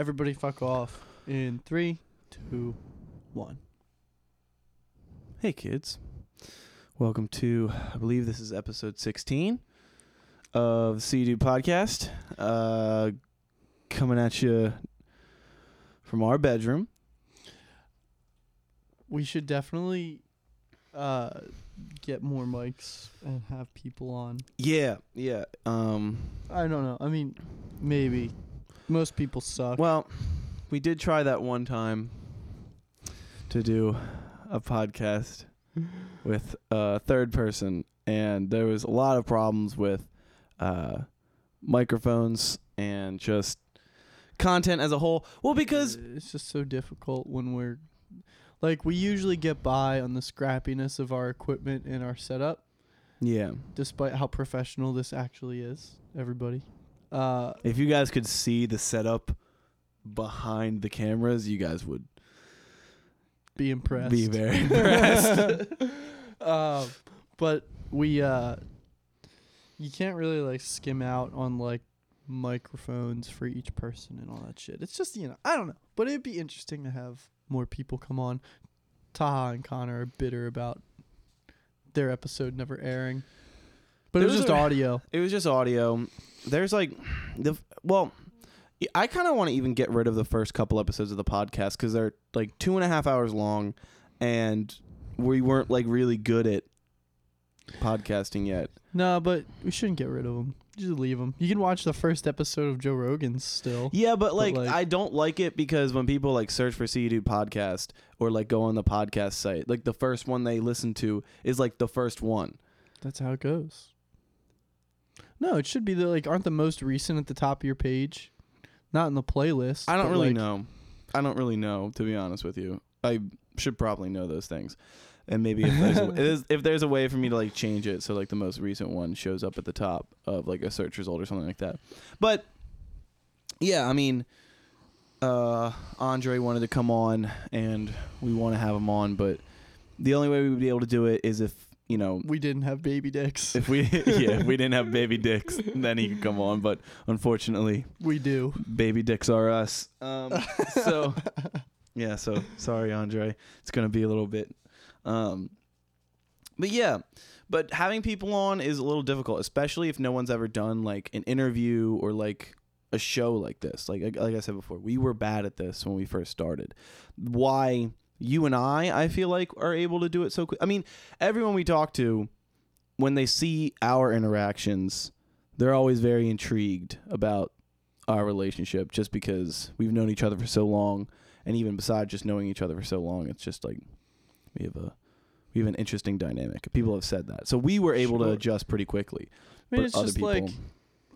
Everybody fuck off. In three, two, one. Hey, kids. Welcome to, I believe this is episode 16 of the Dude podcast. Uh, coming at you from our bedroom. We should definitely uh get more mics and have people on. Yeah, yeah. Um, I don't know. I mean, maybe. Most people suck. well, we did try that one time to do a podcast with a third person, and there was a lot of problems with uh, microphones and just content as a whole. Well, because it's just so difficult when we're like we usually get by on the scrappiness of our equipment and our setup, yeah, despite how professional this actually is. Everybody. Uh, if you guys could see the setup behind the cameras, you guys would be impressed. be very impressed. um, but we uh, you can't really like skim out on like microphones for each person and all that shit. It's just you know I don't know, but it'd be interesting to have more people come on. Taha and Connor are bitter about their episode never airing, but it was was just a- audio. It was just audio. There's like the well, I kind of want to even get rid of the first couple episodes of the podcast because they're like two and a half hours long, and we weren't like really good at podcasting yet. No, but we shouldn't get rid of them. Just leave them. You can watch the first episode of Joe Rogan's still. Yeah, but like, like- I don't like it because when people like search for See You Dude podcast or like go on the podcast site, like the first one they listen to is like the first one. That's how it goes. No, it should be the like aren't the most recent at the top of your page, not in the playlist. I don't but, really like, know. I don't really know to be honest with you. I should probably know those things. And maybe if there's, a, is, if there's a way for me to like change it so like the most recent one shows up at the top of like a search result or something like that. But yeah, I mean uh Andre wanted to come on and we want to have him on, but the only way we would be able to do it is if, you know, We didn't have baby dicks. if we yeah, if we didn't have baby dicks, then he could come on, but unfortunately, we do. baby dicks are us. Um, so yeah, so sorry, Andre. It's gonna be a little bit. Um, but yeah, but having people on is a little difficult, especially if no one's ever done like an interview or like a show like this. Like like I said before, we were bad at this when we first started. Why you and I, I feel like, are able to do it so quick. I mean, everyone we talk to, when they see our interactions, they're always very intrigued about our relationship just because we've known each other for so long and even besides just knowing each other for so long it's just like we have a we have an interesting dynamic people have said that so we were able to adjust pretty quickly I mean, but it's other just people like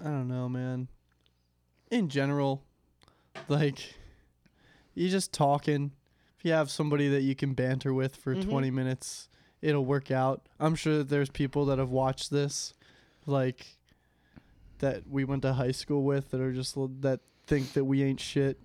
I don't know, man. In general, like you're just talking. If you have somebody that you can banter with for Mhm. 20 minutes, it'll work out. I'm sure that there's people that have watched this like that we went to high school with that are just that think that we ain't shit.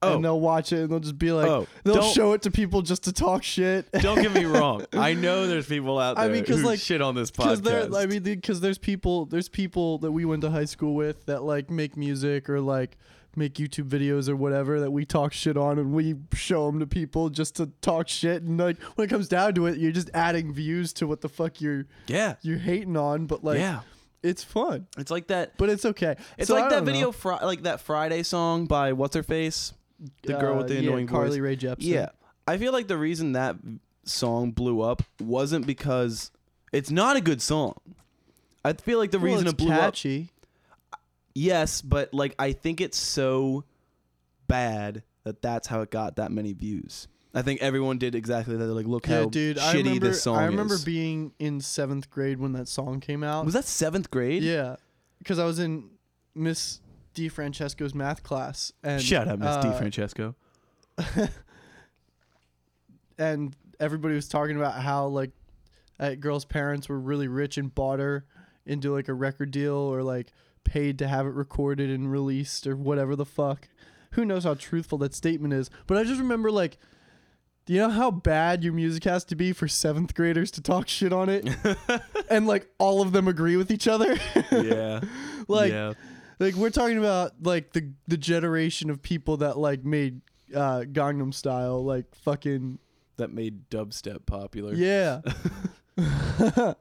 oh And they'll watch it and they'll just be like oh they'll show it to people just to talk shit. don't get me wrong i know there's people out there I there mean, 'cause, who like- shit on this Because there, podcast I mean, because there's people, there's people that we went to high school with that like make music or like make YouTube videos or whatever that we talk shit on and we show them to people just to talk shit and like when it comes down to it, you're just adding views to what the fuck you're yeah you're hating on, but like yeah it's fun, it's like that but it's okay. it's So, like that video fri- like that friday song by what's her face the girl with the Uh, yeah, annoying Carly voice Rae Jepsen. Yeah. I feel like the reason that song blew up wasn't because it's not a good song. I feel like the Well, reason it blew up catchy. Yes, but like I think it's so bad that that's how it got that many views. I think everyone did exactly that. They're like, look how dude. I shitty remember. this song I remember is. being in seventh grade when that song came out. was that seventh grade? Yeah, because I was in Miss D. Francesco's math class, and Shout out Miss D. uh, Francesco. and everybody was talking about how like that girl's parents were really rich and bought her into like a record deal or like paid to have it recorded and released or whatever the fuck. Who knows how truthful that statement is? But I just remember like. Do you know how bad your music has to be for seventh graders to talk shit on it? and like all of them agree with each other? yeah. like yeah. like we're talking about like the the generation of people that like made uh Gangnam Style like fucking that made dubstep popular. yeah.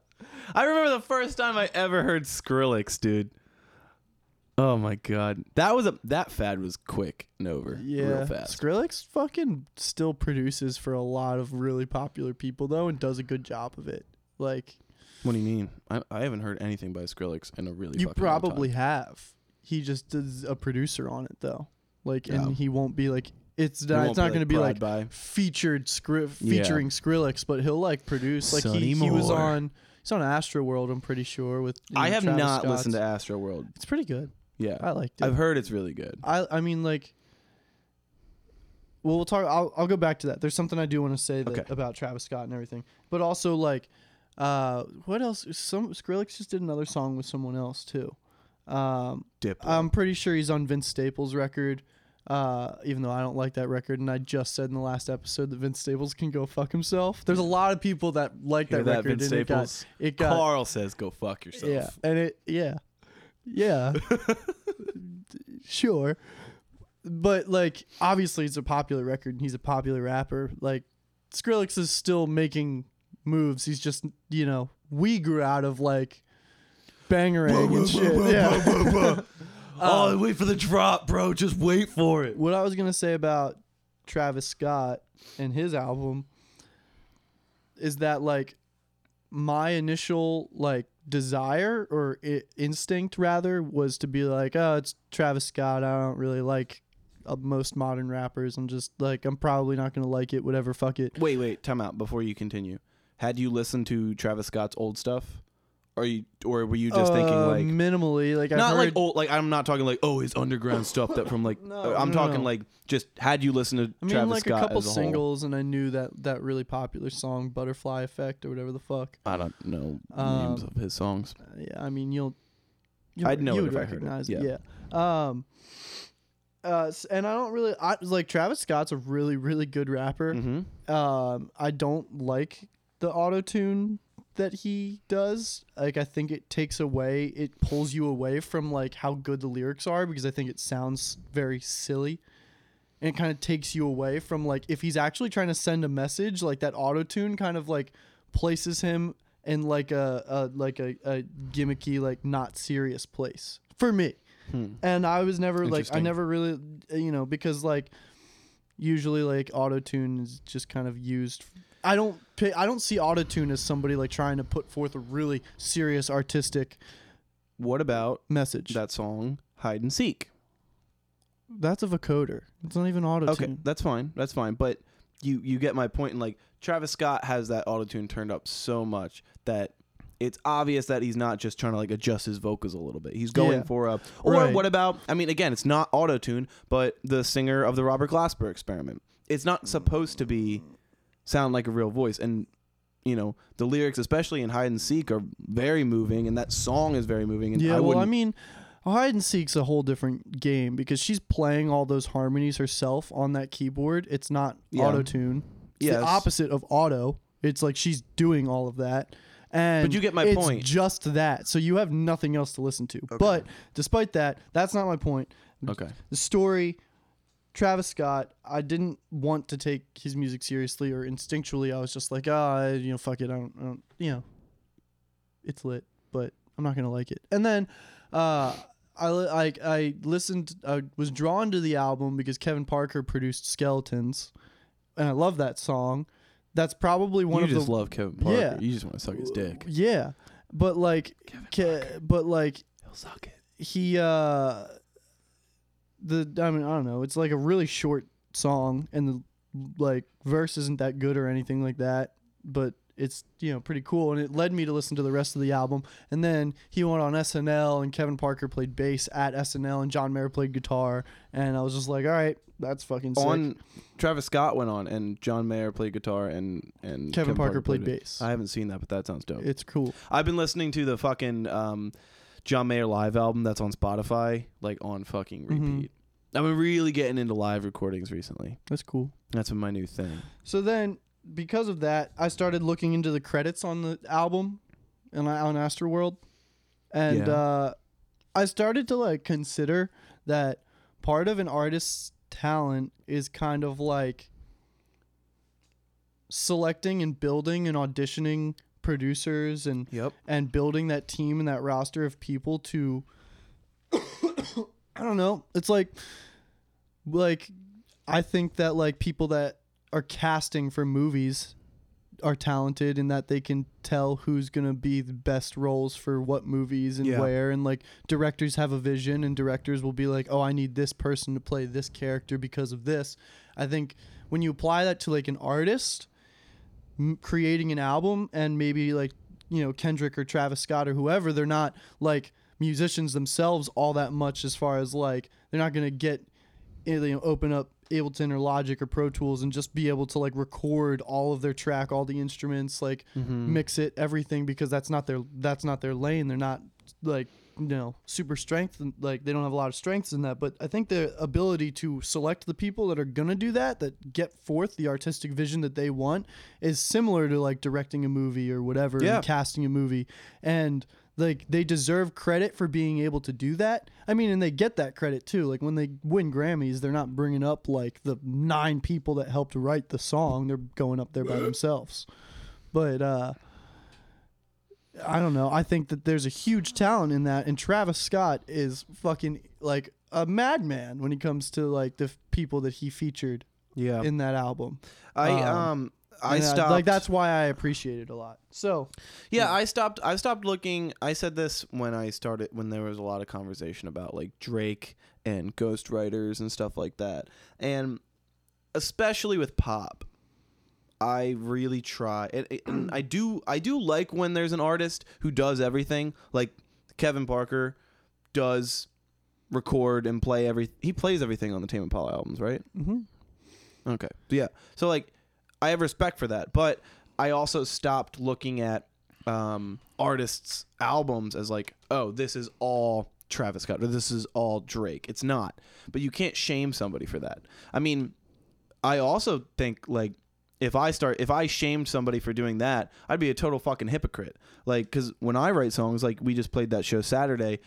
I remember the first time I ever heard Skrillex, dude. Oh my god, that was a that fad was quick and over, Yeah, real fast. Skrillex fucking still produces for a lot of really popular people though, and does a good job of it. Like What do you mean? I, I haven't heard anything by Skrillex in a really. you probably have. He just does a producer on it though. Like, Yeah. and he won't be like it's not. It's not going to be like Pride by. featured Yeah. featuring Skrillex, but he'll like produce. Like he, he was on. He's on Astro World. I'm pretty sure with. I know, have Travis not Scott's. listened to Astro World. It's pretty good. Yeah, I liked it. I've heard it's really good. I I mean like well we'll talk I'll I'll go back to that. There's something I do want to say that, Okay. about Travis Scott and everything. But also like uh what else some Skrillex just did another song with someone else too. Um Dip. I'm pretty sure he's on Vince Staples record. Uh, even though I don't like that record, and I just said in the last episode that Vince Staples can go fuck himself. There's a lot of people that like Hear that, that, record, Vince and it got, Staples. it got Carl says, "Go fuck yourself." yeah, and it yeah, yeah, sure, but like obviously it's a popular record and he's a popular rapper. Like Skrillex is still making moves. He's just you know we grew out of like Bangarang and shit. Yeah. oh, um, wait for the drop, bro. Just wait for it. what I was gonna say about Travis Scott and his album is that like my initial like desire or I- instinct rather was to be like, oh, it's Travis Scott. I don't really like uh, most modern rappers. I'm just like, I'm probably not gonna like it. Whatever, fuck it. Wait, wait. Time out before you continue. Had you listened to Travis Scott's old stuff, or you, or were you just thinking Uh, like minimally, like I've not like heard- old? Like I'm not talking like oh his underground stuff that from like. No, I'm no, talking no. like just had you listened to I mean, Travis like Scott a couple as a whole? singles, and I knew that that really popular song, "Butterfly Effect" or whatever the fuck. I don't know Um, names of his songs. Uh, yeah, I mean you'll, you'll I'd know you it would if I heard it, recognize yeah. it. Yeah. Um. Uh, s- and I don't really, I like Travis Scott's a really, really good rapper. Mm-hmm. Um, I don't like the auto tune that he does. Like, I think it takes away, it pulls you away from like how good the lyrics are because I think it sounds very silly. And it kind of takes you away from like if he's actually trying to send a message, like that auto tune kind of like places him in like a, a like a, a gimmicky, like not serious place for me Hmm. and I was never like I never really you know because like usually like auto tune is just kind of used. I don't pay, I don't see autotune as somebody like trying to put forth a really serious artistic What about message. that song "Hide and Seek"? That's a vocoder. It's not even autotune. Okay, that's fine. That's fine. But you you get my point. And like Travis Scott has that autotune turned up so much that it's obvious that he's not just trying to like adjust his vocals a little bit. He's going Yeah. for a. Or Right. what about? I mean, again, it's not autotune, but the singer of the Robert Glasper experiment. It's not supposed to be sound like a real voice and. You know the lyrics, especially in hide and seek, are very moving, and that song is very moving. And Yeah, I well, I mean, hide and seek's a whole different game because she's playing all those harmonies herself on that keyboard. It's not Yeah. auto tune. It's Yes. the opposite of auto. It's like she's doing all of that. And but you get my it's point. Just that. So you have nothing else to listen to. But despite that, that's not my point. okay. The story, Travis Scott, I didn't want to take his music seriously or instinctually. I was just like, ah, you know, fuck it. I don't, I don't, you know, it's lit, but I'm not gonna like it. And then, uh, I li- I I listened. I was drawn to the album because Kevin Parker produced Skeletons, and I love that song. That's probably one you of the. You just love Kevin Parker. Yeah. You just want to suck his dick. yeah, but like, Ke- but like He'll suck it. he uh the I mean I don't know it's like a really short song and the like verse isn't that good or anything like that but it's you know pretty cool and it led me to listen to the rest of the album and then he went on SNL and Kevin Parker played bass at SNL and John Mayer played guitar and I was just like all right that's fucking sick. on Travis Scott went on and John Mayer played guitar and and Kevin, Parker, played it. bass I haven't seen that, but that sounds dope. it's cool I've been listening to the fucking um, John Mayer live album that's on Spotify, like on fucking Mhm. repeat. I've been really getting into live recordings recently. that's cool That's my new thing. So then, because of that, I started looking into the credits on the album, and I on Astroworld, and Yeah. uh, I started to like consider that part of an artist's talent is kind of like selecting and building and auditioning producers and Yep. and building that team and that roster of people to I don't know. It's like like I think that like people that are casting for movies are talented in that they can tell who's going to be the best roles for what movies and Yeah. where and like directors have a vision and directors will be like, "Oh, I need this person to play this character because of this." I think when you apply that to like an artist m- creating an album and maybe like you know Kendrick or Travis Scott or whoever, they're not like musicians themselves all that much as far as like they're not gonna get you know open up Ableton or Logic or Pro Tools and just be able to like record all of their track, all the instruments, like Mm-hmm. mix it, everything because that's not their that's not their lane. They're not like you know super strength and like they don't have a lot of strengths in that. But I think the ability to select the people that are gonna do that, that get forth the artistic vision that they want, is similar to like directing a movie or whatever, Yeah. and casting a movie, and like they deserve credit for being able to do that. I mean, and they get that credit too. Like when they win Grammys, they're not bringing up like the nine people that helped write the song. They're going up there by themselves. But uh I don't know. I think that there's a huge talent in that, and Travis Scott is fucking like a madman when it comes to like the f- people that he featured Yeah. in that album. I um, um I uh, stopped like that's why I appreciate it a lot. So Yeah, I stopped. I stopped looking. I said this when I started when there was a lot of conversation about like Drake and ghostwriters and stuff like that, and especially with pop, I really try. And, and I do. I do like when there's an artist who does everything. Like Kevin Parker does record and play every. He plays everything on the Tame Impala albums, right? mhm. Okay. Yeah. So like I have respect for that, but I also stopped looking at um artists' albums as like, oh, this is all Travis Scott or this is all Drake. It's not. But you can't shame somebody for that. I mean, I also think like if I start if I shamed somebody for doing that, I'd be a total fucking hypocrite. Like cuz when I write songs like we just played that show Saturday,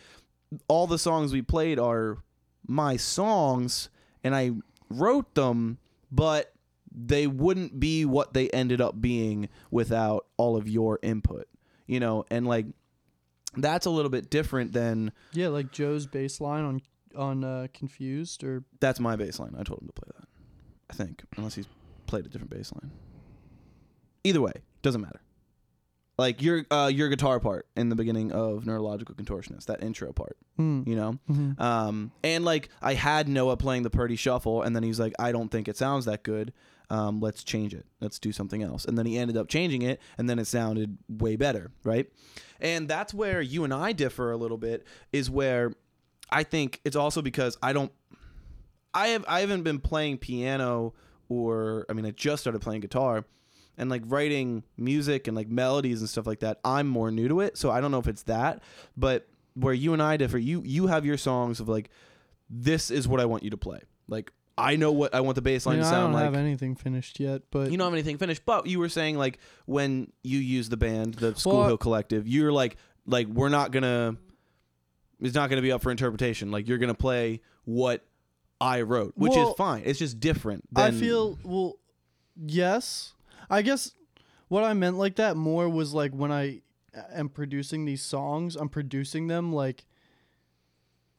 all the songs we played are my songs and I wrote them, but they wouldn't be what they ended up being without all of your input. You know, and like that's a little bit different than yeah, like Joe's bass line on on uh, Confused or that's my bass line. I told him to play that. I think, unless he's played a different bass line. Either way, doesn't matter. Like your uh, your guitar part in the beginning of Neurological Contortionist, that intro part, Hmm. you know? Mhm. Um, and like I had Noah playing the Purdie Shuffle, and then he's like, I don't think it sounds that good. Um, let's change it. Let's do something else. And then he ended up changing it, and then it sounded way better, right? And that's where you and I differ a little bit. Is where I think it's also because I don't. I have I haven't been playing piano or I mean I just started playing guitar and like writing music and like melodies and stuff like that. I'm more new to it, so I don't know if it's that, but where you and I differ, you you have your songs of like this is what I want you to play. Like I know what I want the bass I, line mean, to sound like. I don't like. have anything finished yet, but you don't have anything finished, but you were saying like when you use the band, the School Well, Hill Collective, you're like like we're not gonna it's not gonna be up for interpretation. Like you're gonna play what I wrote, which Well, is fine. It's just different. I feel well. Yes, I guess what I meant like that more was like when I am producing these songs, I'm producing them like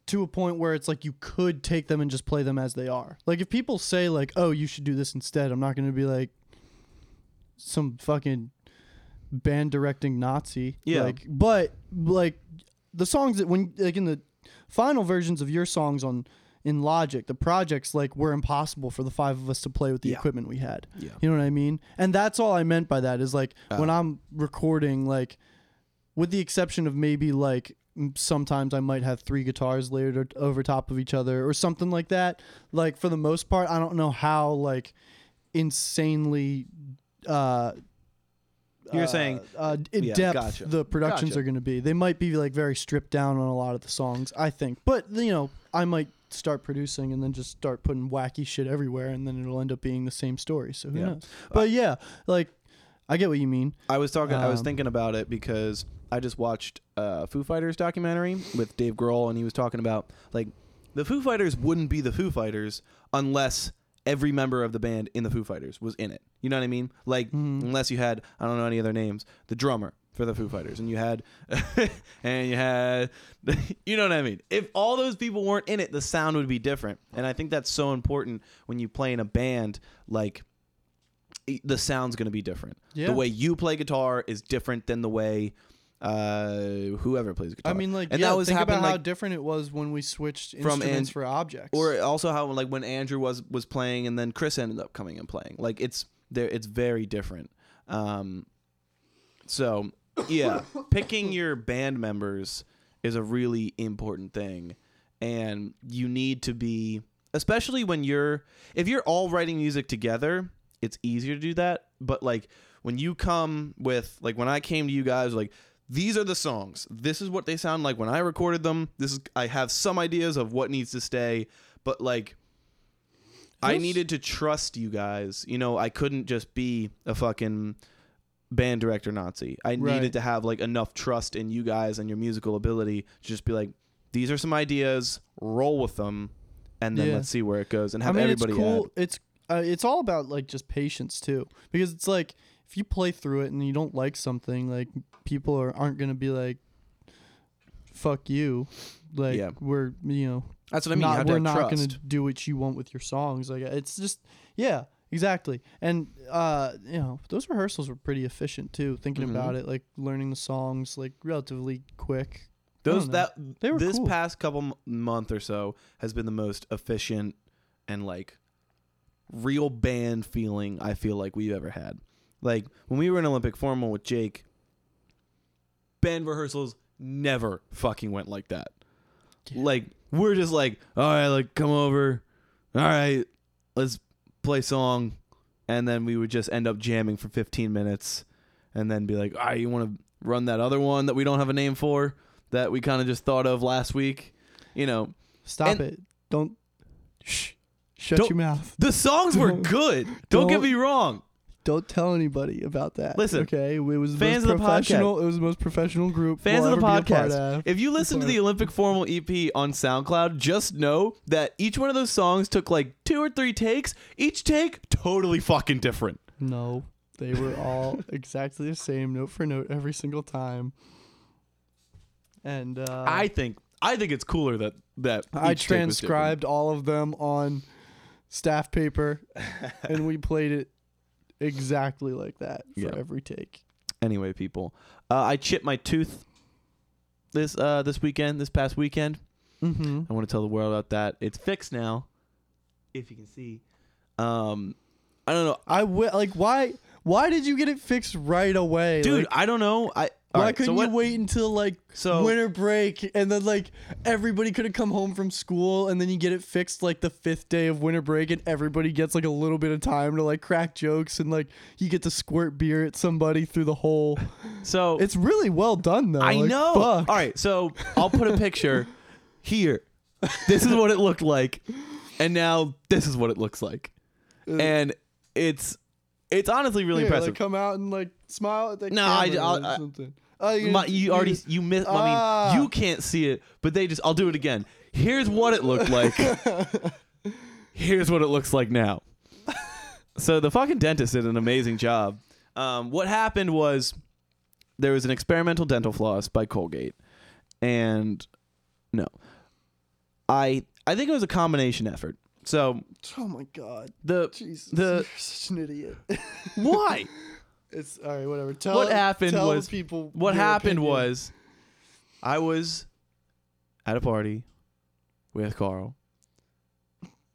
to a point where it's like you could take them and just play them as they are. Like if people say like, "Oh, you should do this instead," I'm not going to be like some fucking band directing Nazi. Yeah. Like, but like the songs that when like in the final versions of your songs on in Logic, the projects like were impossible for the five of us to play with the Yeah. equipment we had. Yeah. You know what I mean? And that's all I meant by that is like when Oh. I'm recording, like with the exception of maybe like sometimes I might have three guitars layered over top of each other or something like that. Like for the most part, I don't know how like insanely uh You're uh, saying- uh, in yeah, depth gotcha. the productions Gotcha. are going to be. They might be like very stripped down on a lot of the songs, I think. But you know, I might start producing and then just start putting wacky shit everywhere, and then it'll end up being the same story. So who Yeah. knows? But yeah, like I get what you mean. I was talking. I was Um, thinking about it because I just watched a Foo Fighters documentary with Dave Grohl, and he was talking about like the Foo Fighters wouldn't be the Foo Fighters unless every member of the band in the Foo Fighters was in it. You know what I mean? Like Mhm. unless you had I don't know any other names, the drummer for the Foo Fighters, and you had and you had you know what I mean. If all those people weren't in it, the sound would be different, and I think that's so important when you play in a band. Like the sound's going to be different. Yeah. The way you play guitar is different than the way uh whoever plays guitar. I mean, like, and yeah, that was think about how different it was when we switched From instruments Ang- for objects. or also how like when Andrew was was playing and then Chris ended up coming and playing. Like it's there it's very different. Um so yeah, picking your band members is a really important thing and you need to be especially when you're if you're all writing music together, it's easier to do that, but like when you come with like when I came to you guys like these are the songs. This is what they sound like when I recorded them. This is I have some ideas of what needs to stay, but like I needed to trust you guys. You know, I couldn't just be a fucking band director Nazi. I Right. needed to have like enough trust in you guys and your musical ability to just be like, these are some ideas, roll with them, and then Yeah. let's see where it goes and have I mean, everybody it's cool. add. It's uh, it's all about like just patience too, because it's like if you play through it and you don't like something, like people are aren't gonna be like, "Fuck you," like Yeah. we're you know That's what I mean. not, we're not trust. gonna do what you want with your songs. Like it's just yeah, exactly. And uh, you know, those rehearsals were pretty efficient too. Thinking Mhm. about it, like learning the songs like relatively quick. Those that They were this cool. past couple m- month or so has been the most efficient and like real band feeling I feel like we've ever had. Like when we were in Olympic formal with Jake, band rehearsals never fucking went like that. Yeah. Like we're just like, all right, like come over, all right, let's play song, and then we would just end up jamming for 15 minutes, and then be like, all right, you want to run that other one that we don't have a name for that we kind of just thought of last week, you know. Stop And- it! Don't shh. Shut Don't- your mouth. The songs were Don't- good. Don't, get me wrong. Don't tell anybody about that. Listen, okay? It was the fans most of the podcast- professional. It was the most professional group. Fans we'll of the ever be a part podcast, of. if you listen to the Olympic Formal EP on SoundCloud, just know that each one of those songs took like two or three takes. Each take totally fucking different. No, they were all exactly the same, note for note, every single time. And uh, I think I think it's cooler that that I each take was transcribed all of them on staff paper, and we played it exactly like that for Yeah. every take. Anyway, people, uh, I chipped my tooth this uh this weekend, this past weekend. Mm-hmm. I want to tell the world about that. It's fixed now, if you can see. Um, I don't know, I w- like why why did you get it fixed right away, dude. Like, I don't know. I why right, couldn't so what, you wait until like So winter break and then like everybody could have come home from school and then you get it fixed like the fifth day of winter break and everybody gets like a little bit of time to like crack jokes and like you get to squirt beer at somebody through the hole. so It's really well done though. I like, know. Fuck. All right, so I'll put a picture here. This is what it looked like, and now this is what it looks like, Uh, and it's it's honestly really Here, impressive. Like come out and like smile at the No, I- camera I'll- or I- something. Oh, you, My, you already you missed. I mean, Ah. you can't see it, but they just. I'll do it again. Here's what it looked like. Here's what it looks like now. So the fucking dentist did an amazing job. Um, what happened was there was an experimental dental floss by Colgate, and no, I I think it was a combination effort. So Oh my god. the Jesus. The- you're such an idiot. why it's all right. Whatever. Tell What happened tell was- people. what happened opinion. was I was at a party with Carl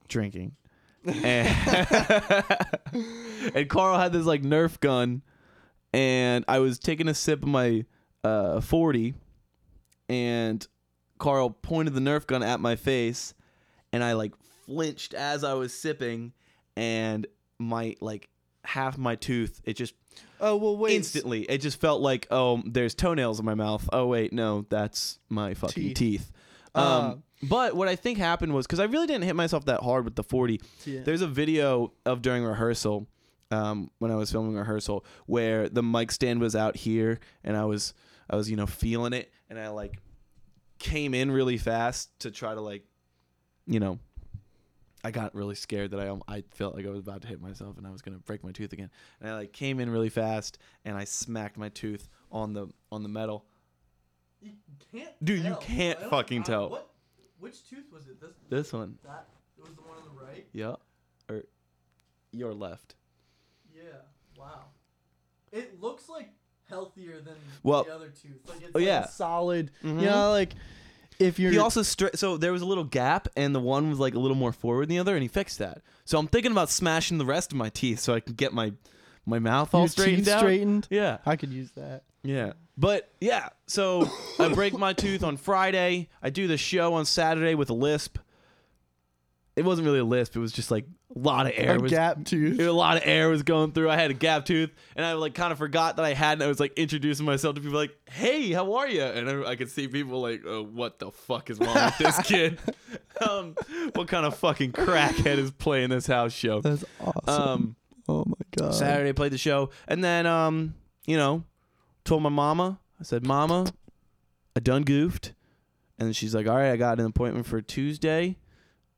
drinking. And, and Carl had this like Nerf gun and I was taking a sip of my uh 40 and Carl pointed the Nerf gun at my face and I like flinched as I was sipping and my like half my tooth it just Oh well, wait. instantly it just felt like oh there's toenails in my mouth oh wait no that's my fucking Teeth. Uh. um but what i think happened was because i really didn't hit myself that hard with the 40 Yeah. there's a video of during rehearsal um when i was filming rehearsal where the mic stand was out here and i was I was you know feeling it, and I like came in really fast to try to like, you know. I got really scared that I um, I felt like I was about to hit myself and I was gonna break my tooth again. And I like came in really fast and I smacked my tooth on the on the metal. You can't. Dude, you can't I don't- fucking I- tell. What? Which tooth was it? This. This one, That. It was the one on the right. yeah, or your left. Yeah. Wow. It looks like healthier than Well- the other tooth. Like it's Oh, like yeah. solid. You know, like if you're He also stra- so there was a little gap, and the one was like a little more forward than the other, and he fixed that. So I'm thinking about smashing the rest of my teeth so I can get my my mouth all your straightened teeth out. straightened. Yeah, I could use that. yeah. But yeah, so I break my tooth on Friday. I do the show on Saturday with a lisp. It wasn't really a lisp. It was just like a lot of air A was gap tooth. a lot of air was going through. I had a gap tooth, and I like kind of forgot that I had. And I was like introducing myself to people, like, "Hey, how are you?" And I, I could see people like, oh, "What the fuck is wrong with this kid? um, what kind of fucking crackhead is playing this house show?" That's awesome. Um, oh my god. Saturday played the show, and then um, you know, told my mama. I said, "Mama, I done goofed," and she's like, "All right, I got an appointment for Tuesday."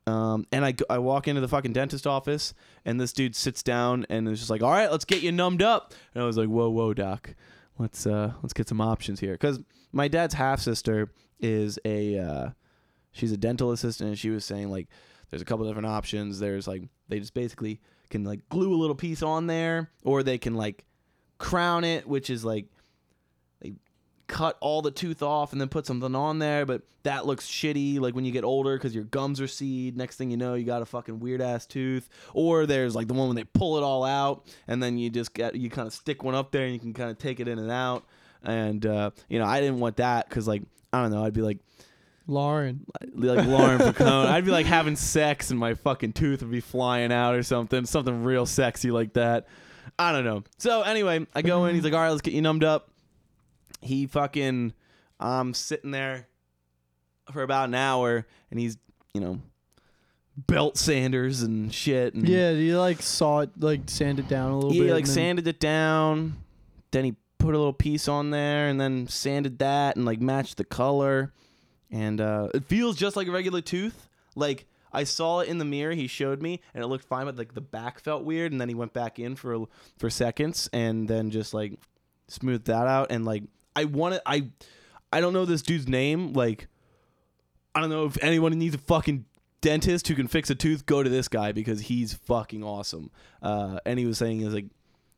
Um, and I, I walk into the fucking dentist office, and this dude sits down and is just like, "All right, let's get you numbed up." And I was like, "Whoa, whoa, doc, let's uh, let's get some options here." Because my dad's half sister is a uh, she's a dental assistant, and she was saying like, there's a couple different options. There's like they just basically can like glue a little piece on there, or they can like crown it, which is like cut all the tooth off and then put something on there, but that looks shitty like when you get older because your gums are seed. Next thing you know, you got a fucking weird ass tooth. Or there's like the one when they pull it all out and then you just get you kind of stick one up there and you can kind of take it in and out. And uh, you know, I didn't want that because like I don't know, I'd be like Lauren. like Lauren Pacone. I'd be like having sex and my fucking tooth would be flying out or something, something real sexy like that. I don't know. So anyway, I go in. He's like, "All right, let's get you numbed up." He fucking, I'm sitting there for about an hour, and he's, you know, belt sanders and shit. And Yeah, he like saw it like sand it down a little he bit. He like then- sanded it down. Then he put a little piece on there, and then sanded that and like matched the color. And uh, it feels just like a regular tooth. Like I saw it in the mirror. He showed me, and it looked fine, but like the back felt weird. And then he went back in for for seconds, and then just like smoothed that out. And like I wanted, I I don't know this dude's name. Like I don't know if anyone needs a fucking dentist who can fix a tooth. Go to this guy because he's fucking awesome. Uh, and he was saying he's like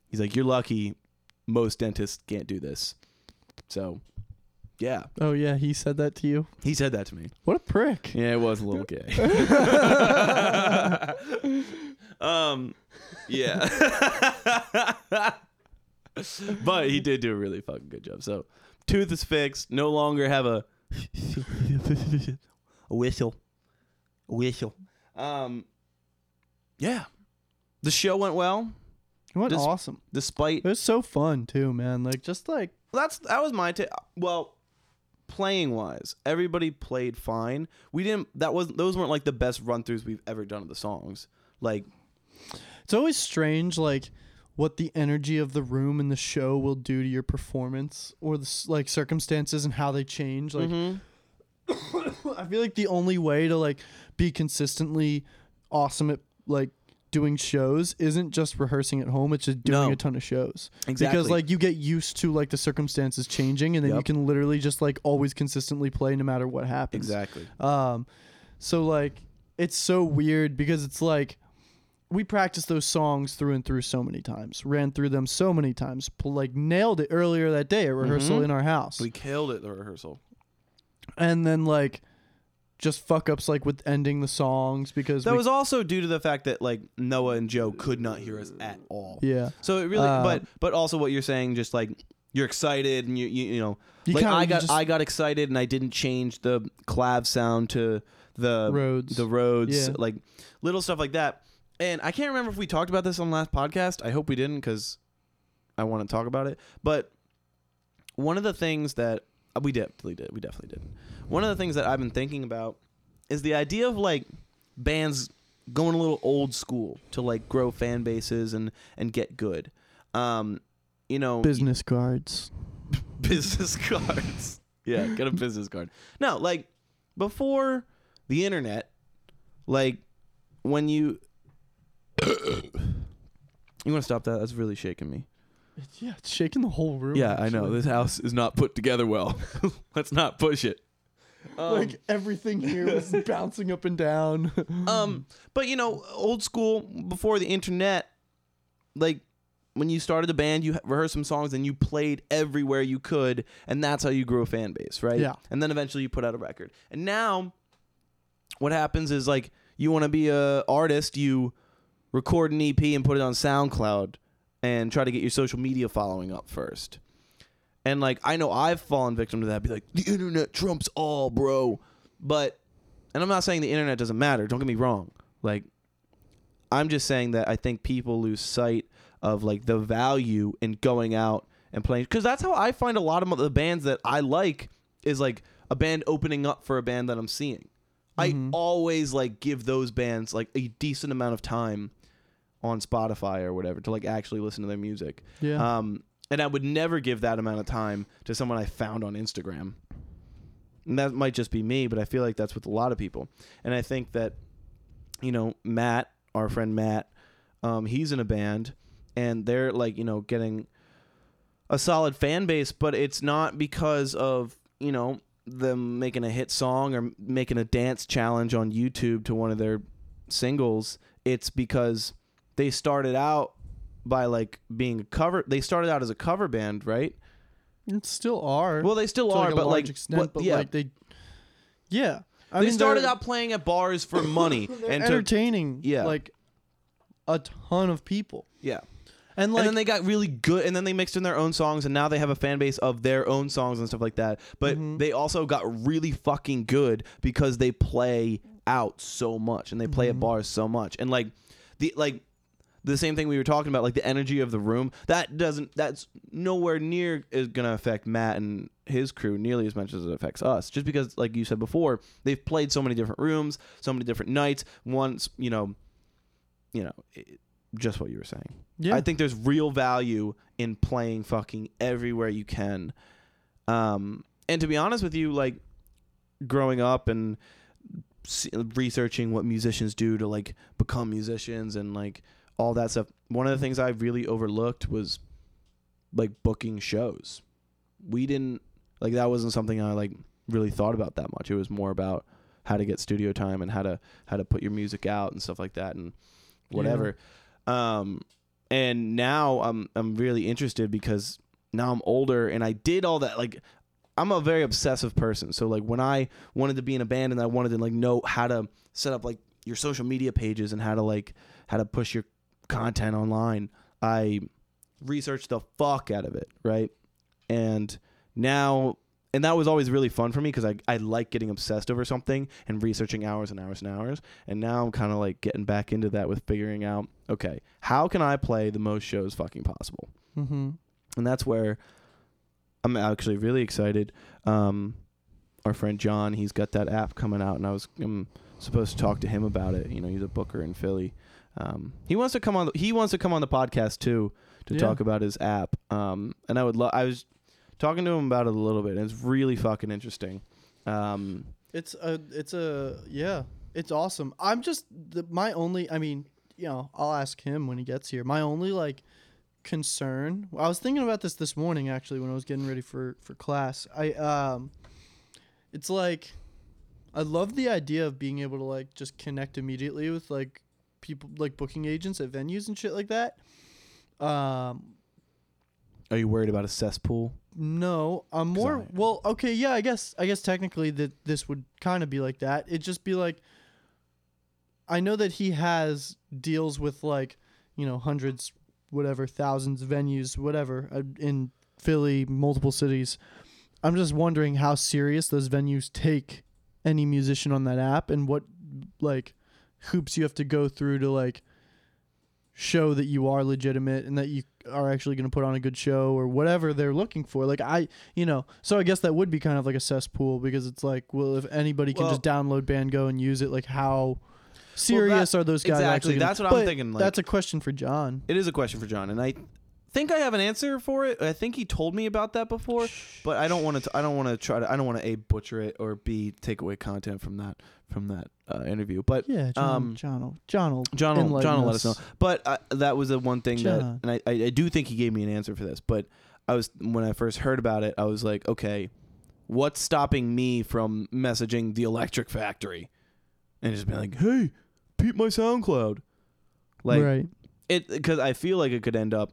he's like you're lucky. Most dentists can't do this. So yeah, Oh yeah, he said that to you. he said that to me. What a prick. Yeah, it was a little gay. um, yeah. but he did do a really fucking good job. So, tooth is fixed. No longer have a a whistle, a whistle. Um, yeah. The show went well, It went This- awesome. despite It was so fun too, man. Like just like that's that was my take. Well, playing wise, everybody played fine. We didn't. That wasn't. Those weren't like the best run throughs we've ever done of the songs. Like it's always strange, like what the energy of the room and the show will do to your performance, or the like circumstances and how they change. Like mhm. I feel like the only way to like be consistently awesome at like doing shows isn't just rehearsing at home; it's just doing No. a ton of shows. exactly Because like you get used to like the circumstances changing, and then you can literally just like always consistently play no matter what happens. exactly. Um, so like it's so weird because it's like we practiced those songs through and through so many times, ran through them so many times, like nailed it earlier that day at rehearsal Mhm. in our house, We killed it the rehearsal. and then like just fuck ups like with ending the songs because That we, was also due to the fact that like Noah and Joe could not hear us at all. yeah. So it really, Uh, but but also what you're saying, just like you're excited and you you, you know, You like kinda- I got just- I got excited and I didn't change the clav sound to the Rhodes. the Rhodes, Yeah. like little stuff like that. And I can't remember if we talked about this on the last podcast. I hope we didn't because I want to talk about it. But one of the things that uh, we definitely did, we definitely did. One of the things that I've been thinking about is the idea of like bands going a little old school to like grow fan bases and and get good. Um, you know, business cards. business cards. yeah, get a business card. No, like before the internet, like when you You want to stop that? That's really shaking me. It's, yeah, it's shaking the whole room. Yeah, I know. actually. This house is not put together well. Let's not push it. Um, like everything here was bouncing up and down. um, but you know, old school before the internet, like when you started a band, you rehearsed some songs and you played everywhere you could, and that's how you grew a fan base, right? Yeah. And then eventually you put out a record. And now, what happens is like you want to be a artist, you record an EP and put it on SoundCloud, and try to get your social media following up first. And like I know I've fallen victim to that. Be like, the internet trumps all, bro. But and I'm not saying the internet doesn't matter. Don't get me wrong. Like I'm just saying that I think people lose sight of like the value in going out and playing because that's how I find a lot of the bands that I like is like a band opening up for a band that I'm seeing. I mm-hmm. always like give those bands like a decent amount of time on Spotify or whatever to like actually listen to their music. yeah. Um, and I would never give that amount of time to someone I found on Instagram. And that might just be me, but I feel like that's with a lot of people. And I think that, you know, Matt, our friend Matt, um, he's in a band and they're like, you know, getting a solid fan base, but it's not because of, you know, them making a hit song or making a dance challenge on YouTube to one of their singles. It's because they started out by like being a cover they started out as a cover band, right? And still are. Well, they still to are, like a but large like extent, what- but yeah. like they, yeah. I they mean, started out playing at bars for money they're and to entertaining. yeah. like a ton of people, yeah. and like and then they got really good and then they mixed in their own songs and now they have a fan base of their own songs and stuff like that but Mhm. they also got really fucking good because they play out so much and they play at Mhm. bars so much and like the like the same thing we were talking about like the energy of the room that doesn't that's nowhere near is gonna affect matt and his crew nearly as much as it affects us just because like you said before they've played so many different rooms so many different nights once you know you know it, just what you were saying yeah. I think there's real value in playing fucking everywhere you can. Um, and to be honest with you, like growing up and researching what musicians do to like become musicians and like all that stuff, one of the things I really overlooked was like booking shows. We didn't like that wasn't something I like really thought about that much. It was more about how to get studio time and how to how to put your music out and stuff like that and whatever. Um and now I'm I'm really interested because now I'm older and I did all that like I'm a very obsessive person. So like when I wanted to be in a band and I wanted to like know how to set up like your social media pages and how to like how to push your content online, I researched the fuck out of it, right? And now and that was always really fun for me because I, I like getting obsessed over something and researching hours and hours and hours. And now I'm kind of like getting back into that with figuring out, okay, how can I play the most shows fucking possible? mm-hmm. And that's where I'm actually really excited. Um, our friend John, he's got that app coming out, and I was I'm supposed to talk to him about it. You know, he's a booker in Philly. Um, he wants to come on. He wants to come on the podcast too to Yeah. talk about his app. Um, and I would love. I was talking to him about it a little bit, and it's really fucking interesting. Um, It's a, it's a, yeah, it's awesome. I'm just the, my only. I mean, you know, I'll ask him when he gets here. My only like concern. I was thinking about this this morning actually when I was getting ready for for class. I um, it's like, I love the idea of being able to like just connect immediately with like people like booking agents at venues and shit like that. Um, are you worried about a cesspool? no, I'm more I- well. Okay, yeah, I guess I guess technically that this would kind of be like that. It'd just be like, I know that he has deals with like, you know, hundreds, whatever, thousands of venues, whatever, uh, in Philly, multiple cities. I'm just wondering how serious those venues take any musician on that app and what like hoops you have to go through to like show that you are legitimate and that you are actually going to put on a good show or whatever they're looking for. Like I, you know, so I guess that would be kind of like a cesspool because it's like, well, if anybody can Well- just download Bango and use it, like how serious are those guys exactly, actually? that's what I'm thinking, like- that's a question for John. It is a question for John, and I think I have an answer for it. I think he told me about that before, but I don't want to. I don't want to try to. I don't want to a butcher it or b take away content from that from that uh, interview. But Yeah, John. Um, John. Will, John. Will John, will, John will let us know. But uh, that was the one thing that, and I, I, I do think he gave me an answer for this. But I was when I first heard about it, I was like, okay, what's stopping me from messaging the Electric Factory, and just being like, hey, peep my SoundCloud, like right. it because I feel like it could end up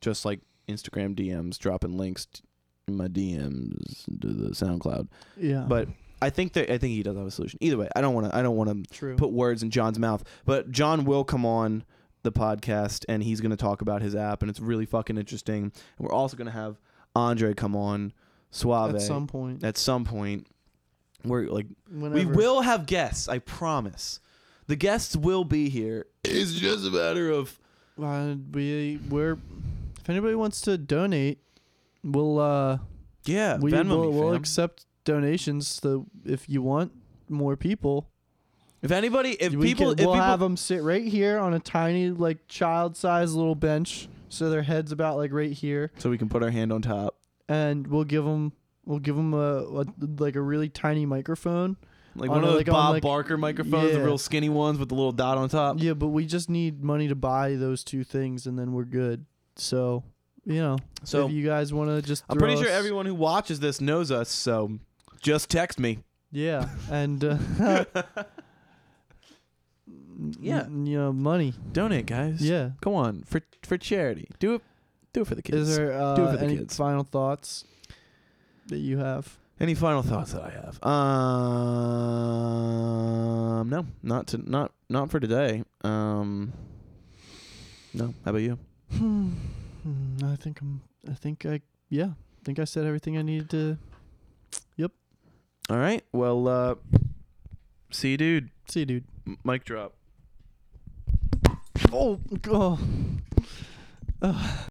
just like Instagram DMs dropping links t- in my DMs to the SoundCloud. Yeah. But I think that I think he does have a solution. Either way, I don't want to I don't want to put words in John's mouth, but John will come on the podcast and he's going to talk about his app and it's really fucking interesting. And we're also going to have Andre come on Suave At some point. at some point. We're like Whenever. we will have guests, I promise. The guests will be here. It's just a matter of Uh, we we're. If anybody wants to donate, we'll uh yeah, we Venmo will me, we'll fam. accept donations. So if you want more people, If anybody, if we people, can, if we'll people, have them sit right here on a tiny like child-sized little bench, so their heads about like right here, so we can put our hand on top, and we'll give them we'll give them a, a like a really tiny microphone. like On one a- of those like on, Bob like- Barker microphones, the real skinny ones with the little dot on top. Yeah, but we just need money to buy those two things, and then we're good. So you know, So if you guys want to just, I'm throw pretty sure us- everyone who watches this knows us. So just text me. Yeah, and uh, Yeah. n- you know, money. Donate, guys. Yeah. Come on for for charity. Do it. Do it for the kids. Is there uh, Do it for the any kids. final thoughts that you have? Any final thoughts that I have? Um, no, not to not not for today. Um, no. How about you? Hmm. I think I'm. I think I. Yeah. I think I said everything I needed to. Yep. All right. Well, uh, see you, dude. See, you, dude. M- mic drop. Oh. God. Oh.